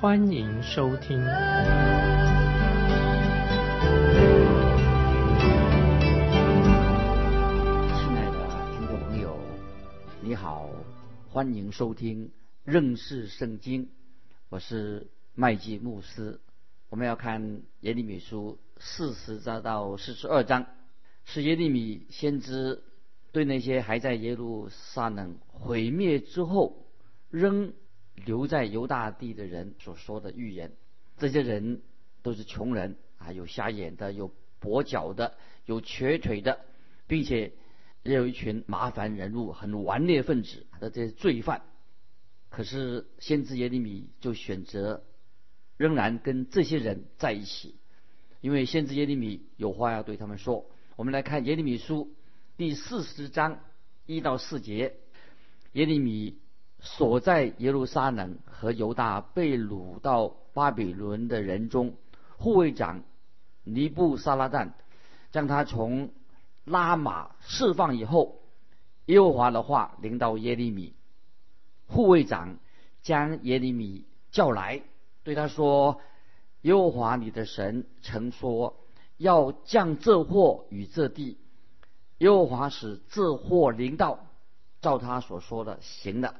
欢迎收听。亲爱的听众朋友，你好，欢迎收听认识圣经，我是麦基牧师。我们要看耶利米书四十章到四十二章。是耶利米先知对那些还在耶路撒冷毁灭之后仍留在犹大地的人所说的预言。这些人都是穷人啊，有瞎眼的，有跛脚的，有瘸腿的，并且也有一群麻烦人物，很顽劣分子的这些罪犯。可是先知耶利米就选择仍然跟这些人在一起，因为先知耶利米有话要对他们说。我们来看耶利米书第四十章一到四节。耶利米所在耶路撒冷和犹大被掳到巴比伦的人中，护卫长尼布撒拉旦将他从拉玛释放以后，耶和华的话临到耶利米。护卫长将耶利米叫来，对他说：“耶和华你的神曾说。”要降这祸与这地，耶和华使这祸临到，照他所说的行了，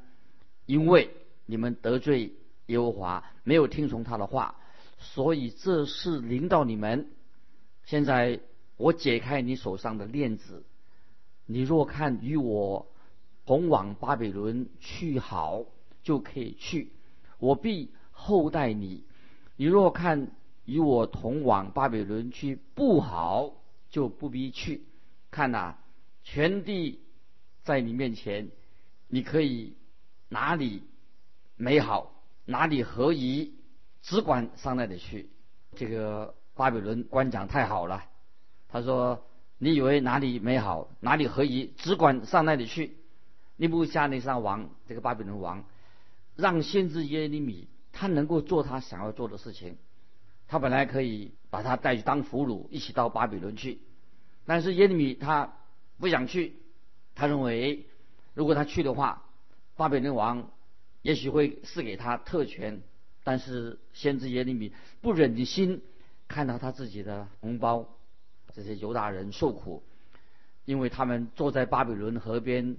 因为你们得罪耶和华，没有听从他的话，所以这事临到你们。现在我解开你手上的链子，你若看与我同往巴比伦去好，就可以去，我必厚待你。你若看。与我同往巴比伦去不好，就不必去。看呐，全地在你面前，你可以哪里美好，哪里合宜，只管上那里去。这个巴比伦官长太好了，他说：“你以为哪里美好，哪里合宜，只管上那里去。”尼布加尼撒王，这个巴比伦王，让先知耶利米他能够做他想要做的事情。他本来可以把他带去当俘虏，一起到巴比伦去，但是耶利米他不想去，他认为如果他去的话，巴比伦王也许会赐给他特权，但是先知耶利米不忍心看到他自己的同胞这些犹大人受苦，因为他们坐在巴比伦河边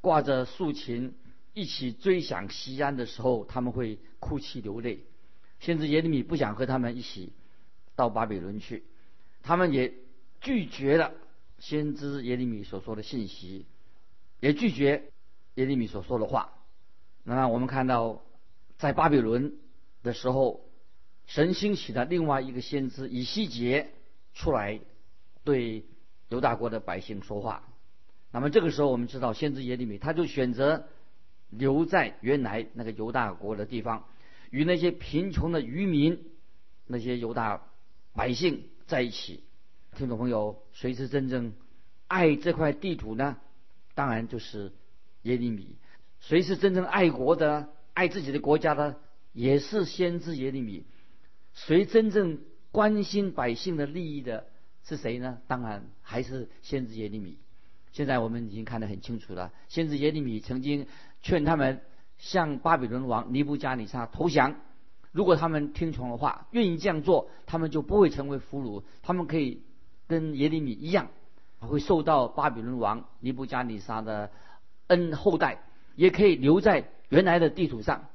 挂着竖琴一起追想西安的时候，他们会哭泣流泪。先知耶利米不想和他们一起到巴比伦去，他们也拒绝了先知耶利米所说的信息，也拒绝耶利米所说的话。那么我们看到，在巴比伦的时候，神兴起的另外一个先知以西结出来对犹大国的百姓说话。那么这个时候，我们知道先知耶利米他就选择留在原来那个犹大国的地方。与那些贫穷的渔民、那些犹大百姓在一起，听众朋友，谁是真正爱这块地图呢？当然就是耶利米。谁是真正爱国的、爱自己的国家的？也是先知耶利米。谁真正关心百姓的利益的？是谁呢？当然还是先知耶利米。现在我们已经看得很清楚了，先知耶利米曾经劝他们。向巴比伦王尼布加尼撒投降，如果他们听从的话，愿意这样做，他们就不会成为俘虏，他们可以跟耶利米一样，会受到巴比伦王尼布加尼撒的恩后代，也可以留在原来的地图上。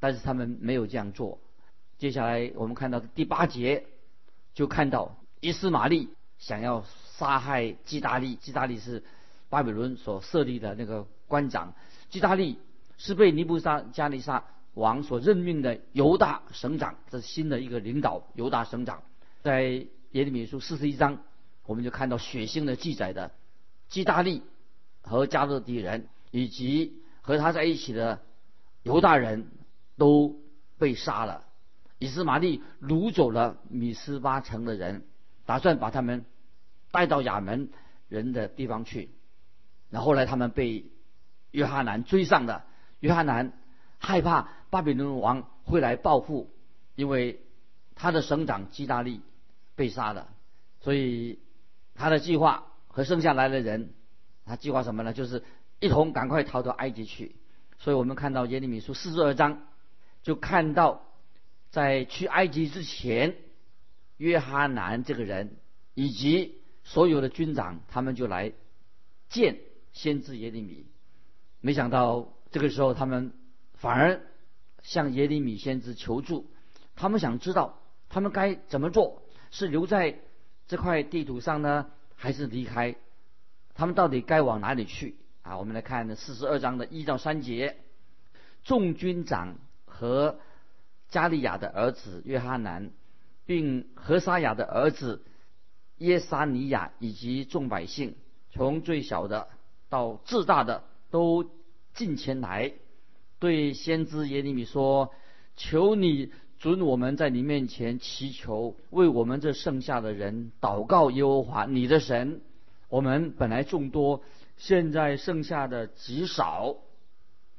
但是他们没有这样做。接下来我们看到第八节，就看到伊斯玛利想要杀害基大利，基大利是巴比伦所设立的那个官长，基大利。是被尼布沙加利沙王所任命的犹大省长，这是新的一个领导。犹大省长在耶利米书四十一章，我们就看到血腥的记载的，基大利和加勒底人以及和他在一起的犹大人都被杀了，以斯玛利掳走了米斯巴城的人，打算把他们带到亚门人的地方去。然后来他们被约翰南追上的，约翰南害怕巴比伦王会来报复，因为他的省长基大利被杀了，所以他的计划和剩下来的人，他计划什么呢？就是一同赶快逃到埃及去。所以我们看到耶利米书四十二章，就看到在去埃及之前，约哈南这个人以及所有的军长，他们就来见先知耶利米。没想到这个时候，他们反而向耶利米先知求助。他们想知道他们该怎么做，是留在这块地图上呢，还是离开？他们到底该往哪里去？啊，我们来看四十二章的一到三节，众军长和加利亚的儿子约哈南，并何沙雅的儿子耶沙尼亚以及众百姓，从最小的到至大的，都进前来，对先知耶利米说：“求你准我们在你面前祈求，为我们这剩下的人祷告耶和华你的神。我们本来众多。”现在剩下的极少，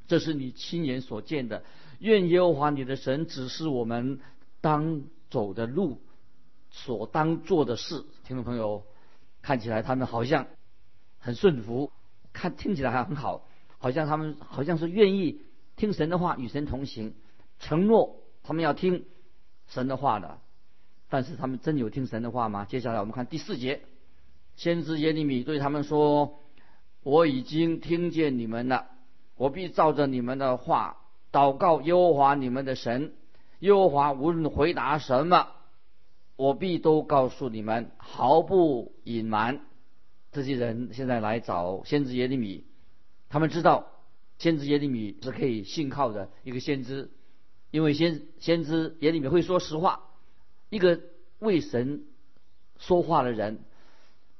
这是你亲眼所见的。愿耶和华你的神指示我们当走的路，所当做的事。听众朋友，看起来他们好像很顺服，看听起来还很好，好像他们好像是愿意听神的话，与神同行，承诺他们要听神的话的。但是他们真有听神的话吗？接下来我们看第四节，先知耶利米对他们说。我已经听见你们了，我必照着你们的话祷告耶和华你们的神。耶和华无论回答什么，我必都告诉你们，毫不隐瞒。这些人现在来找先知耶利米，他们知道先知耶利米是可以信靠的一个先知，因为先先知耶利米会说实话。一个为神说话的人，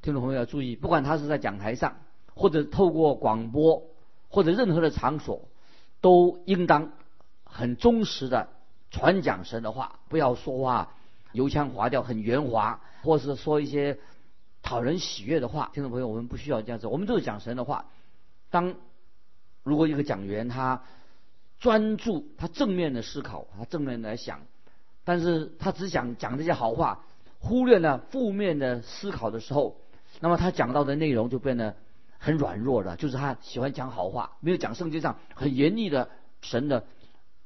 听众朋友要注意，不管他是在讲台上。或者透过广播，或者任何的场所，都应当很忠实的传讲神的话，不要说话油腔滑调、很圆滑，或是说一些讨人喜悦的话。听众朋友，我们不需要这样子，我们都是讲神的话。当如果一个讲员他专注他正面的思考，他正面来想，但是他只想讲这些好话，忽略了负面的思考的时候，那么他讲到的内容就变得。很软弱的，就是他喜欢讲好话，没有讲圣经上很严厉的神的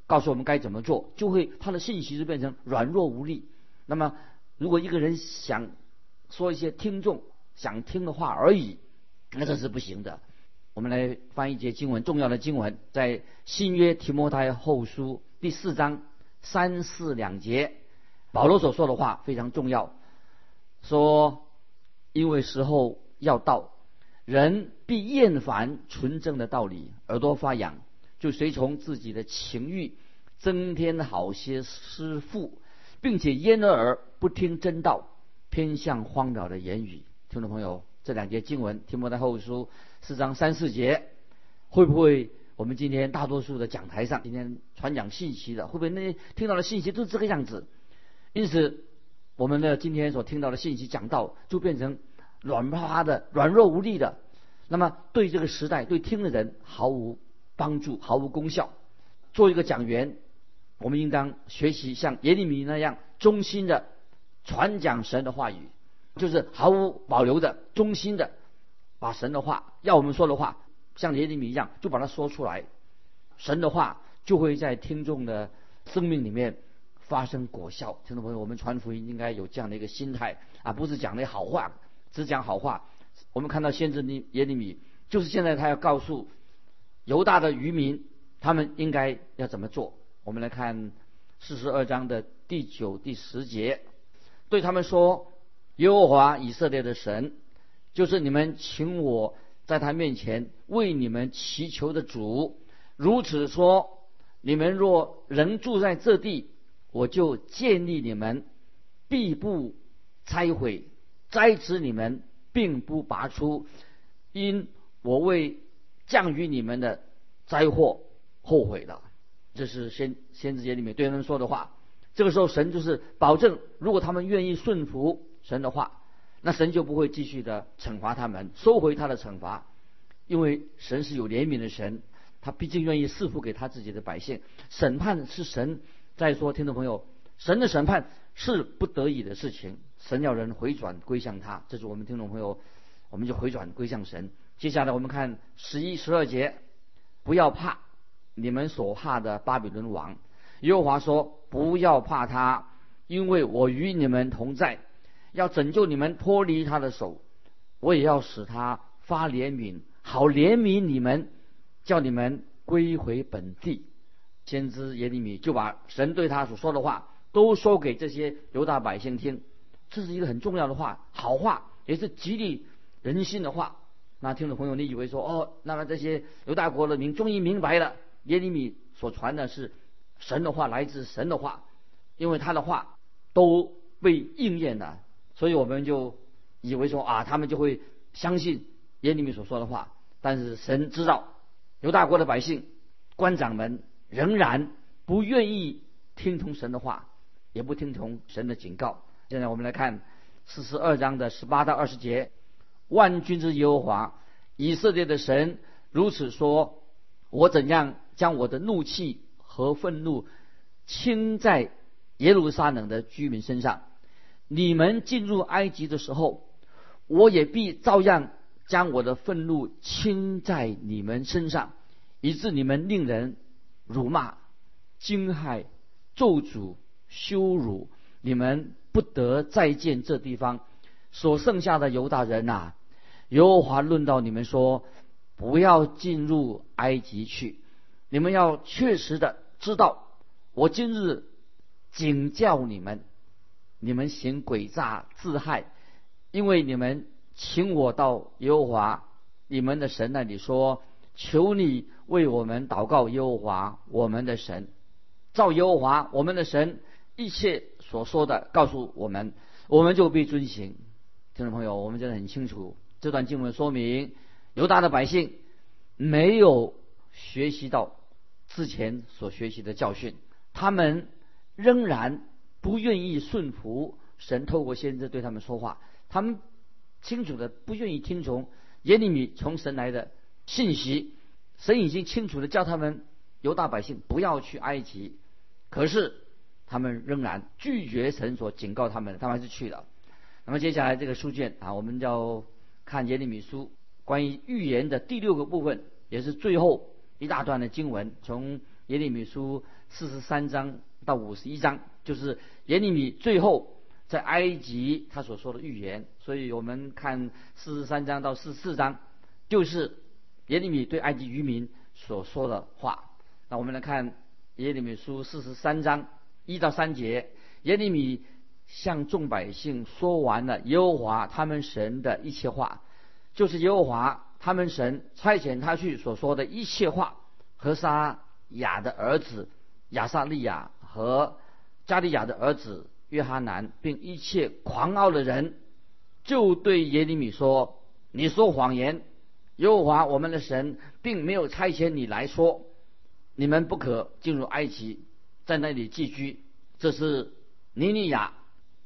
告诉我们该怎么做，就会他的信息就变成软弱无力。那么，如果一个人想说一些听众想听的话而已，那这是不行的。我们来翻一节经文，重要的经文在新约提摩太后书第四章三四两节，保罗所说的话非常重要，说因为时候要到。人必厌烦纯正的道理，耳朵发痒，就随从自己的情欲，增添好些师傅，并且焉耳不听真道，偏向荒谬的言语。听众朋友，这两节经文，听摩太后书四章三四节，会不会我们今天大多数的讲台上，今天传讲信息的，会不会那听到的信息都是这个样子？因此，我们的今天所听到的信息讲道，就变成。软趴趴的、软弱无力的，那么对这个时代、对听的人毫无帮助、毫无功效。做一个讲员，我们应当学习像耶利米那样忠心的传讲神的话语，就是毫无保留的、忠心的把神的话要我们说的话，像耶利米一样就把它说出来。神的话就会在听众的生命里面发生果效。听众朋友，我们传福音应该有这样的一个心态啊，不是讲那好话。只讲好话，我们看到先知尼耶利米，就是现在他要告诉犹大的渔民，他们应该要怎么做。我们来看四十二章的第九、第十节，对他们说：“耶和华以色列的神，就是你们请我在他面前为你们祈求的主，如此说：你们若仍住在这地，我就建立你们，必不拆毁。”摘指你们，并不拔出，因我为降于你们的灾祸后悔了。这是先先知节里面对他们说的话。这个时候神就是保证，如果他们愿意顺服神的话，那神就不会继续的惩罚他们，收回他的惩罚，因为神是有怜悯的神，他毕竟愿意赐福给他自己的百姓。审判是神再说，听众朋友，神的审判是不得已的事情，神要人回转归向他，这是我们听众朋友，我们就回转归向神。接下来我们看十一、十二节，不要怕你们所怕的巴比伦王。耶和华说：“不要怕他，因为我与你们同在，要拯救你们脱离他的手。我也要使他发怜悯，好怜悯你们，叫你们归回本地。”先知耶利米就把神对他所说的话都说给这些犹大百姓听，这是一个很重要的话，好话，也是激励人心的话。那听众朋友，你以为说哦，那么这些犹大国的民终于明白了，耶利米所传的是神的话，来自神的话，因为他的话都被应验了，所以我们就以为说啊，他们就会相信耶利米所说的话。但是神知道犹大国的百姓、官长们仍然不愿意听从神的话，也不听从神的警告。现在我们来看四十二章的十八到二十节。万军之耶和华，以色列的神如此说：我怎样将我的怒气和愤怒倾在耶路撒冷的居民身上？你们进入埃及的时候，我也必照样将我的愤怒倾在你们身上，以致你们令人辱骂、惊骇、咒诅、羞辱，你们不得再见这地方。所剩下的犹大人呐，耶和华论到你们说，不要进入埃及去。你们要确实的知道，我今日警教你们，你们行诡诈自害，因为你们请我到耶和华你们的神那里说，求你为我们祷告耶和华我们的神，照耶和华我们的神一切所说的告诉我们，我们就必遵行。听众朋友，我们真的很清楚，这段经文说明犹大的百姓没有学习到之前所学习的教训，他们仍然不愿意顺服神透过先知对他们说话，他们清楚的不愿意听从耶利米从神来的信息，神已经清楚的叫他们犹大百姓不要去埃及，可是他们仍然拒绝神所警告他们，他们还是去了。那么接下来这个书卷啊，我们要看耶利米书关于预言的第六个部分，也是最后一大段的经文，从耶利米书四十三章到五十一章，就是耶利米最后在埃及他所说的预言。所以我们看四十三章到四十四章，就是耶利米对埃及渔民所说的话。那我们来看耶利米书四十三章一到三节，耶利米。向众百姓说完了耶和华他们神的一切话，就是耶和华他们神差遣他去所说的一切话。和沙雅的儿子亚撒利亚和加利亚的儿子约哈南，并一切狂傲的人，就对耶利米说：“你说谎言，耶和华我们的神并没有差遣你来说，你们不可进入埃及，在那里寄居。这是尼尼亚。”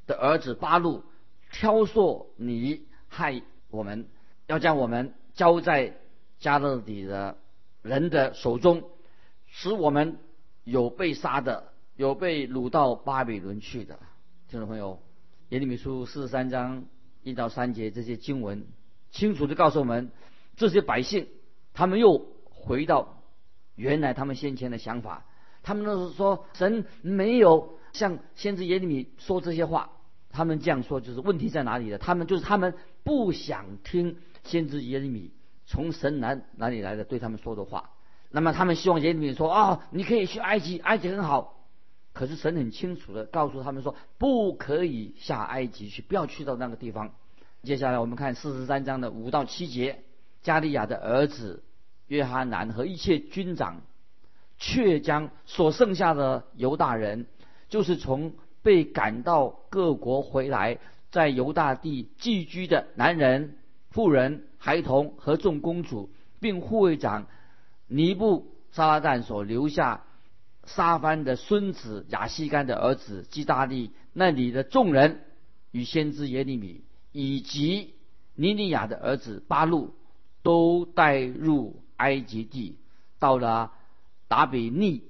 的儿子巴路挑唆你害我们，要将我们交在加勒底的人的手中，使我们有被杀的，有被掳到巴比伦去的。听众朋友，耶利米书四十三章一到三节这些经文，清楚的告诉我们，这些百姓他们又回到原来他们先前的想法，他们都是说神没有像先知耶利米说这些话。他们这样说，就是问题在哪里呢？他们就是他们不想听先知耶利米从神哪哪里来的对他们说的话。那么他们希望耶利米说：“啊，你可以去埃及，埃及很好。”可是神很清楚的告诉他们说：“不可以下埃及去，不要去到那个地方。”接下来我们看四十三章的五到七节：加利亚的儿子约哈南和一切军长，却将所剩下的犹大人，就是从。被赶到各国回来，在犹大地寄居的男人、妇人、孩童和众公主，并护卫长尼布沙拉旦所留下沙番的孙子亚西干的儿子基大利那里的众人与先知耶利米以及尼尼亚的儿子巴路都带入埃及地，到了达比尼，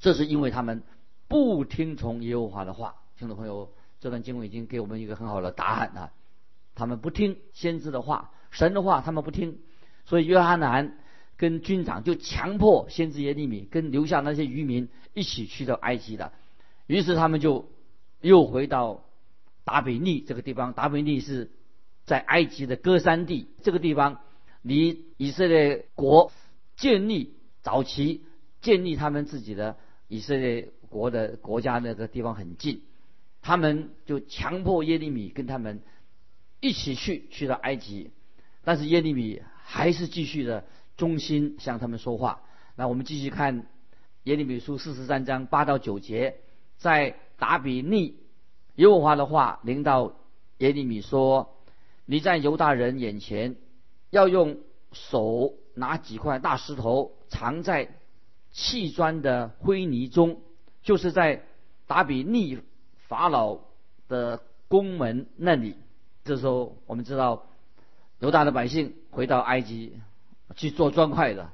这是因为他们不听从耶和华的话。听众朋友，这段经文已经给我们一个很好的答案啊！他们不听先知的话，神的话他们不听，所以约翰南跟军长就强迫先知耶利米跟留下那些渔民一起去到埃及的。于是他们就又回到达比尼这个地方。达比尼是在埃及的歌山地，这个地方离以色列国建立早期建立他们自己的以色列国的国家那个地方很近。他们就强迫耶利米跟他们一起去去到埃及，但是耶利米还是继续的忠心向他们说话。那我们继续看耶利米书四十三章八到九节，在达比尼耶和华的话领到耶利米说：“你在犹大人眼前要用手拿几块大石头藏在砌砖的灰泥中，就是在达比尼。”法老的宫门那里，这时候我们知道犹大的百姓回到埃及去做砖块的。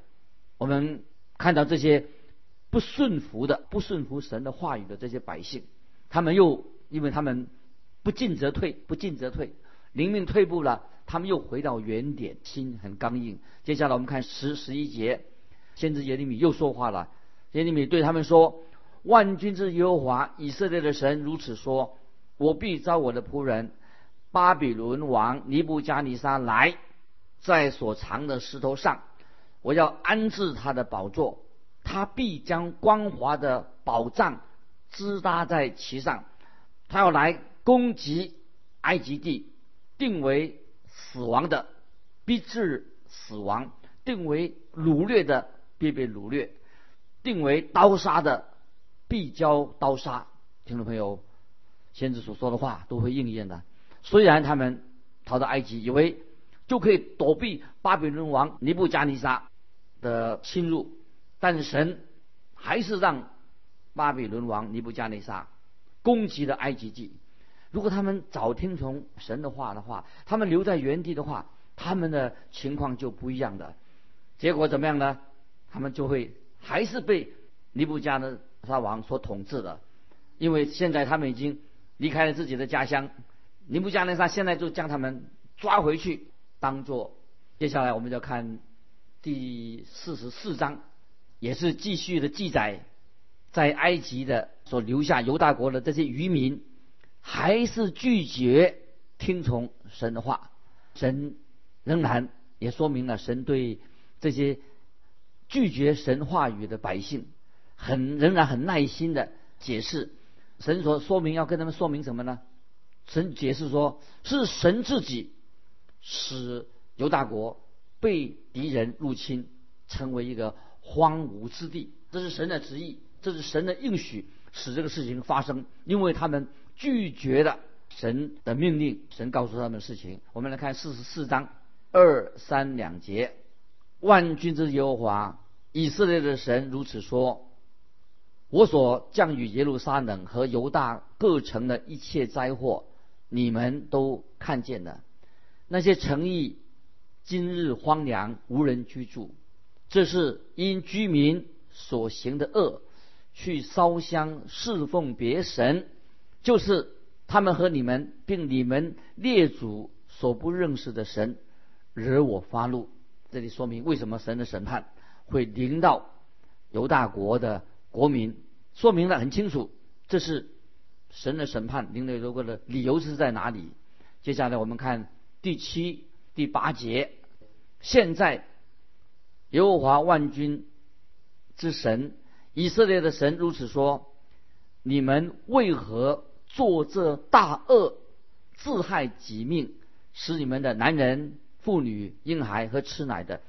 我们看到这些不顺服的、不顺服神的话语的这些百姓，他们又因为他们不进则退，不进则退，灵命退步了，他们又回到原点，心很刚硬。接下来我们看十十一节，先知耶利米又说话了，耶利米对他们说。万军之耶和华以色列的神如此说：我必招我的仆人巴比伦王尼布加尼撒来，在所藏的石头上，我要安置他的宝座，他必将光滑的宝藏支搭在其上。他要来攻击埃及地，定为死亡的，逼至死亡；定为掳掠的，必被掳掠；定为刀杀的。必交刀杀，听众朋友，先知所说的话都会应验的。虽然他们逃到埃及，以为就可以躲避巴比伦王尼布加尼撒的侵入，但是神还是让巴比伦王尼布加尼撒攻击了埃及地。如果他们早听从神的话的话，他们留在原地的话，他们的情况就不一样的。结果怎么样呢？他们就会还是被尼布加的。沙王所统治的，因为现在他们已经离开了自己的家乡，尼布加内沙现在就将他们抓回去，当做。接下来我们就看第四十四章，也是继续的记载，在埃及的所留下犹大国的这些渔民，还是拒绝听从神的话，神仍然也说明了神对这些拒绝神话语的百姓。很仍然很耐心的解释，神所说明要跟他们说明什么呢？神解释说，是神自己使犹大国被敌人入侵，成为一个荒芜之地。这是神的旨意，这是神的应许，使这个事情发生。因为他们拒绝了神的命令，神告诉他们事情。我们来看四十四章二三两节：万军之耶和华以色列的神如此说。我所降与耶路撒冷和犹大各城的一切灾祸，你们都看见了。那些城邑今日荒凉，无人居住，这是因居民所行的恶，去烧香侍奉别神，就是他们和你们并你们列祖所不认识的神，惹我发怒。这里说明为什么神的审判会临到犹大国的。国民说明的很清楚，这是神的审判。林雷罗哥的理由是在哪里？接下来我们看第七、第八节。现在，耶和华万军之神以色列的神如此说：你们为何做这大恶，自害己命，使你们的男人、妇女、婴孩和吃奶的，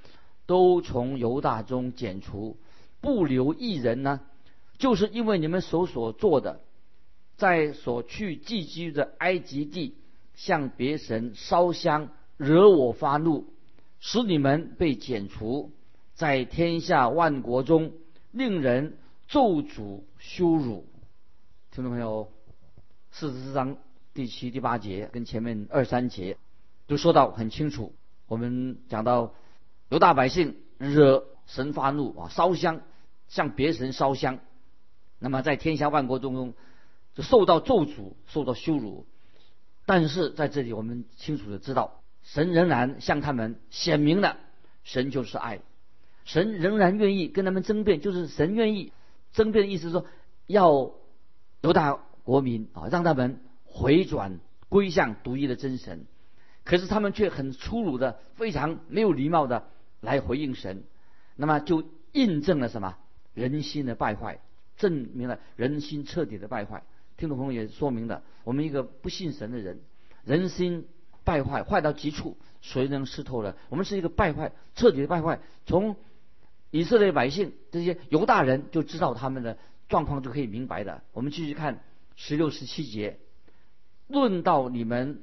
都从犹大中剪除，不留一人呢？就是因为你们所所做的，在所去寄居的埃及地，向别神烧香，惹我发怒，使你们被剪除，在天下万国中，令人咒诅羞辱。听众朋友，四十四章第七、第八节跟前面二三节都说到很清楚。我们讲到犹大百姓惹神发怒啊，烧香向别神烧香，那么在天下万国中就受到咒诅，受到羞辱。但是在这里，我们清楚的知道，神仍然向他们显明了，神就是爱，神仍然愿意跟他们争辩，就是神愿意争辩的意思，说要犹大国民啊，让他们回转归向独一的真神。可是他们却很粗鲁的、非常没有礼貌的来回应神，那么就印证了什么？人心的败坏，证明了人心彻底的败坏。听众朋友也说明了，我们一个不信神的人，人心败坏，坏到极处，谁能识透了？我们是一个败坏，彻底的败坏。从以色列百姓这些犹大人就知道他们的状况，就可以明白的。我们继续看十六、十七节，论到你们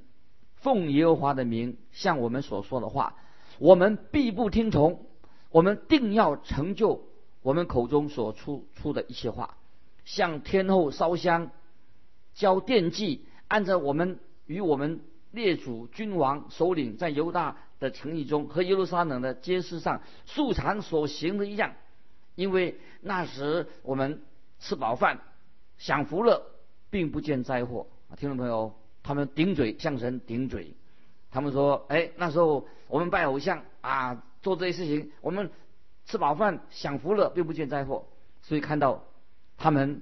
奉耶和华的名向我们所说的话，我们必不听从，我们定要成就我们口中所出出的一些话，向天后烧香。交奠祭，按照我们与我们列祖君王首领在犹大的城邑中和耶路撒冷的街市上素常所行的一样，因为那时我们吃饱饭，享福乐，并不见灾祸。听众朋友，他们顶嘴向神顶嘴，他们说：“哎，那时候我们拜偶像啊，做这些事情，我们吃饱饭享福乐，并不见灾祸。”所以看到他们。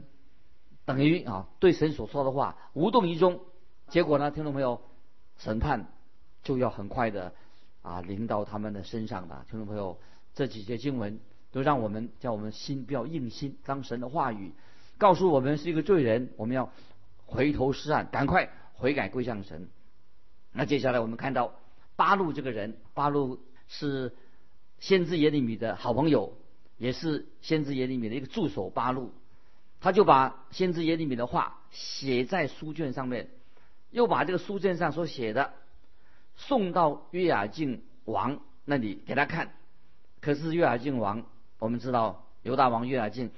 等于啊，对神所说的话无动于衷，结果呢，听众朋友，审判就要很快的啊临到他们的身上的。听众朋友，这几节经文都让我们叫我们心不要硬心，当神的话语告诉我们是一个罪人，我们要回头是岸，赶快悔改归向神。那接下来我们看到八路这个人，八路是先知耶利米的好朋友，也是先知耶利米的一个助手。八路。他就把先知耶利米的话写在书卷上面，又把这个书卷上所写的送到约雅敬王那里给他看。可是约雅敬王，我们知道犹大王约雅敬，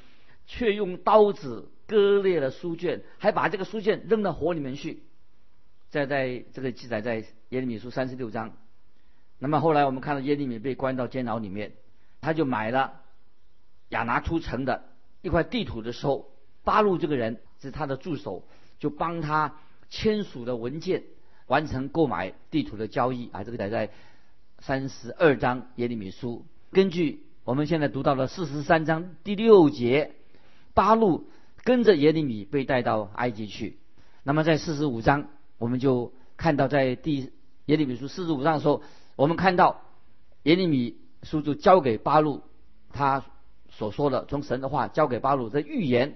却用刀子割裂了书卷，还把这个书卷扔到火里面去。在在这个记载在耶利米书三十六章。那么后来我们看到耶利米被关到监牢里面，他就买了亚拿出城的。一块地图的时候，八路这个人是他的助手，就帮他签署的文件，完成购买地图的交易啊。这个载在三十二章耶利米书。根据我们现在读到了四十三章第六节，八路跟着耶利米被带到埃及去。那么在四十五章，我们就看到在第耶利米书四十五章的时候，我们看到耶利米书就交给巴路，他。所说的从神的话交给巴路的预言，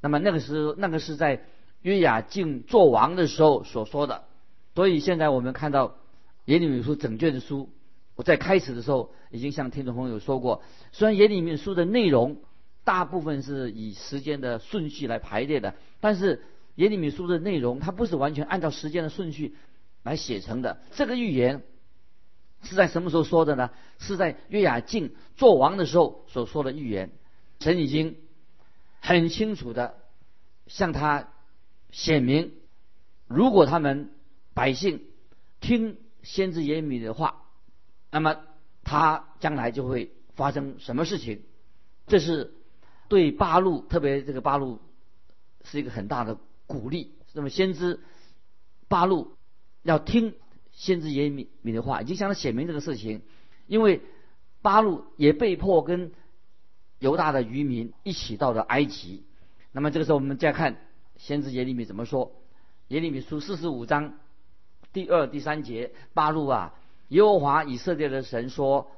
那么那个时那个是在约雅敬做王的时候所说的，所以现在我们看到耶利米书整卷的书，我在开始的时候已经向听众朋友说过，虽然耶利米书的内容大部分是以时间的顺序来排列的，但是耶利米书的内容它不是完全按照时间的顺序来写成的，这个预言。是在什么时候说的呢？是在约雅敬做王的时候所说的预言。神已经很清楚的向他显明，如果他们百姓听先知耶利米的话，那么他将来就会发生什么事情。这是对八路，特别这个八路是一个很大的鼓励。那么先知八路要听。先知耶利米的话已经向他写明这个事情，因为八路也被迫跟犹大的渔民一起到了埃及。那么这个时候，我们再看先知耶利米怎么说。耶利米书四十五章第二、第三节：八路啊，耶和华以色列的神说，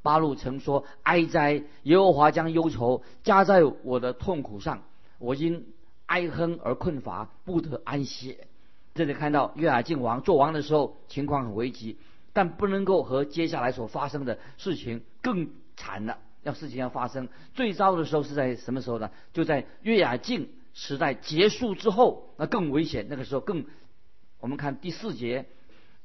八路曾说：哀哉！耶和华将忧愁加在我的痛苦上，我因哀哼而困乏，不得安歇。这里看到约雅敬王做王的时候，情况很危急，但不能够和接下来所发生的事情更惨了。要事情要发生，最糟的时候是在什么时候呢？就在约雅敬时代结束之后，那更危险。那个时候更，我们看第四节，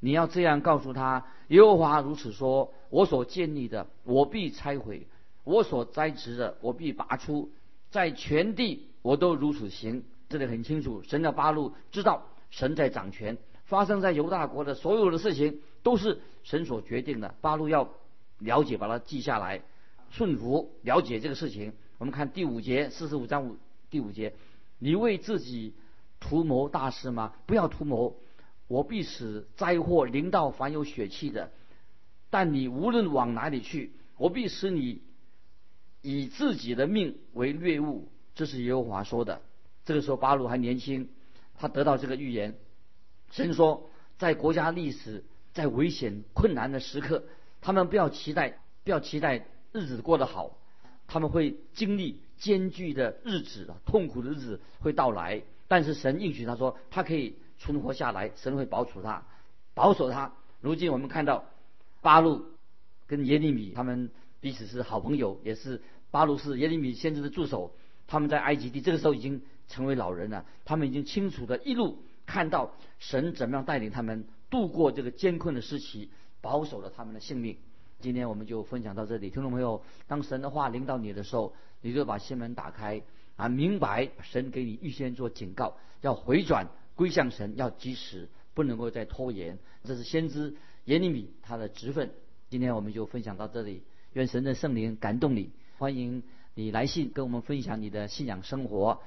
你要这样告诉他：耶和华如此说，我所建立的，我必拆毁；我所栽植的，我必拔出。在全地我都如此行。这里很清楚，神的八路知道神在掌权，发生在犹大国的所有的事情都是神所决定的。八路要了解，把它记下来，顺服了解这个事情。我们看第五节，四十五章五第五节，你为自己图谋大事吗？不要图谋，我必使灾祸临到凡有血气的。但你无论往哪里去，我必使你以自己的命为掠物。这是耶和华说的。这个时候巴鲁还年轻，他得到这个预言。神说，在国家历史在危险困难的时刻，他们不要期待，不要期待日子过得好，他们会经历艰巨的日子，痛苦的日子会到来。但是神应许他说，他可以存活下来，神会保守他，保守他。如今我们看到巴路跟耶利米他们彼此是好朋友，也是巴路是耶利米先知的助手。他们在埃及地这个时候已经。成为老人了，他们已经清楚的一路看到神怎么样带领他们度过这个艰困的时期，保守了他们的性命。今天我们就分享到这里，听众朋友，当神的话临到你的时候，你就把心门打开啊，明白神给你预先做警告，要回转归向神，要及时，不能够再拖延。这是先知耶利米他的职分。今天我们就分享到这里，愿神的圣灵感动你，欢迎你来信跟我们分享你的信仰生活。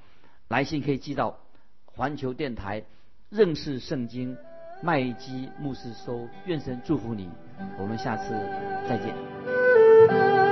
来信可以寄到环球电台认识圣经麦基牧师收，愿神祝福你，我们下次再见。